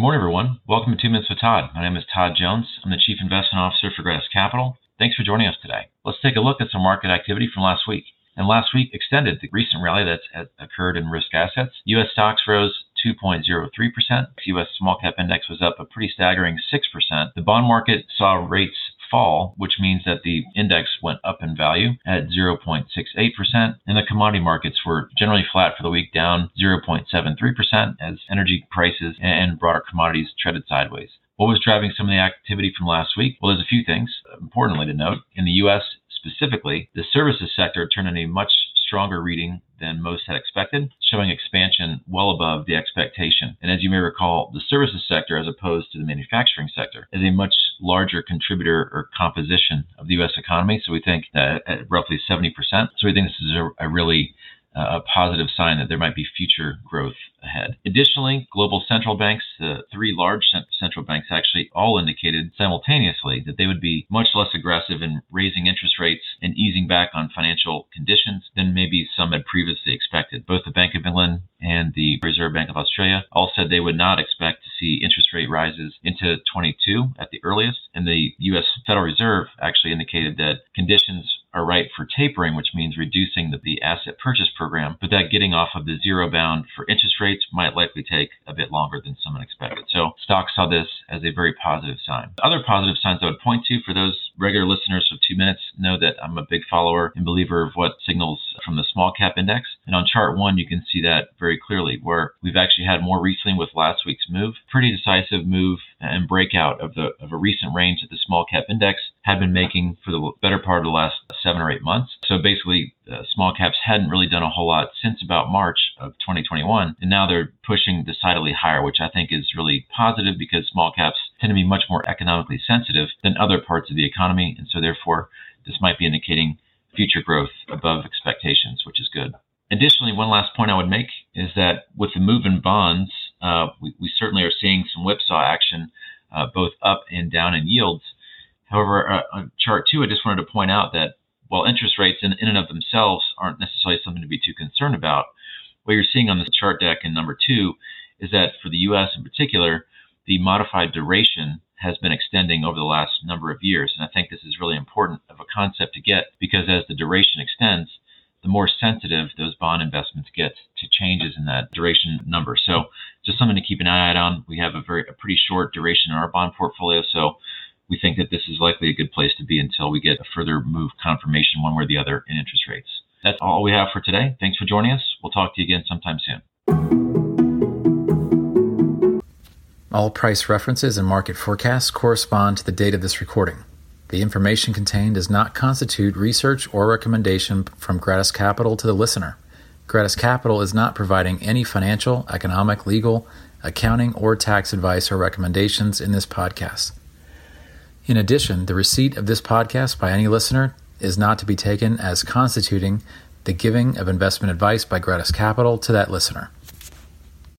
Good morning, everyone. Welcome to Two Minutes with Todd. My name is Todd Jones. I'm the Chief Investment Officer for Gratus Capital. Thanks for joining us today. Let's take a look at some market activity from last week. And last week extended the recent rally that's occurred in risk assets. U.S. stocks rose 2.03%. U.S. small cap index was up a pretty staggering 6%. The bond market saw rates fall, which means that the index went up in value at 0.68%, and the commodity markets were generally flat for the week, down 0.73% as energy prices and broader commodities treaded sideways. What was driving some of the activity from last week? Well, there's a few things. Uh, importantly to note, in the U.S. specifically, the services sector turned in a much stronger reading than most had expected, showing expansion well above the expectation. And as you may recall, the services sector, as opposed to the manufacturing sector, is a much larger contributor or composition of the U.S. economy. So we think that at roughly 70%. So we think this is a, a really a positive sign that there might be future growth ahead. Additionally, global central banks, the three large central banks, actually all indicated simultaneously that they would be much less aggressive in raising interest rates and easing back on financial conditions than maybe some had previously expected. Both the Bank of England and the Reserve Bank of Australia all said they would not expect to see interest rate rises into 22 at the earliest. And the U.S. Federal Reserve actually indicated that conditions are right for tapering, which means reducing the, the asset purchase program, but that getting off of the zero bound for interest rates might likely take a bit longer than someone expected. So stocks saw this as a very positive sign. Other positive signs I would point to for those regular listeners of two minutes know that I'm a big follower and believer of what signals from the small cap index. And on chart one, you can see that very clearly, where we've actually had more recently with last week's move, pretty decisive move and breakout of the of a recent range that the small cap index had been making for the better part of the last seven or eight months. So basically, uh, small caps hadn't really done a whole lot since about March of 2021, and now they're pushing decidedly higher, which I think is really positive because small caps tend to be much more economically sensitive than other parts of the economy, and so therefore, this might be indicating future growth above expectations, which is good. Additionally, one last point I would make is that with the move in bonds, uh, we, we, certainly are seeing some whipsaw action, uh, both up and down in yields. However, uh, on chart two, I just wanted to point out that while interest rates in, in and of themselves aren't necessarily something to be too concerned about, what you're seeing on this chart deck in number two is that for the U.S. in particular, the modified duration has been extending over the last number of years. And I think this is really important of a concept to get because as the duration extends, the more sensitive those bond investments get to changes in that duration number. So just something to keep an eye out on. We have a very a pretty short duration in our bond portfolio, so we think that this is likely a good place to be until we get a further move confirmation one way or the other in interest rates. That's all we have for today. Thanks for joining us. We'll talk to you again sometime soon. All price references and market forecasts correspond to the date of this recording. The information contained does not constitute research or recommendation from Gratus Capital to the listener. Gratus Capital is not providing any financial, economic, legal, accounting, or tax advice or recommendations in this podcast. In addition, the receipt of this podcast by any listener is not to be taken as constituting the giving of investment advice by Gratus Capital to that listener.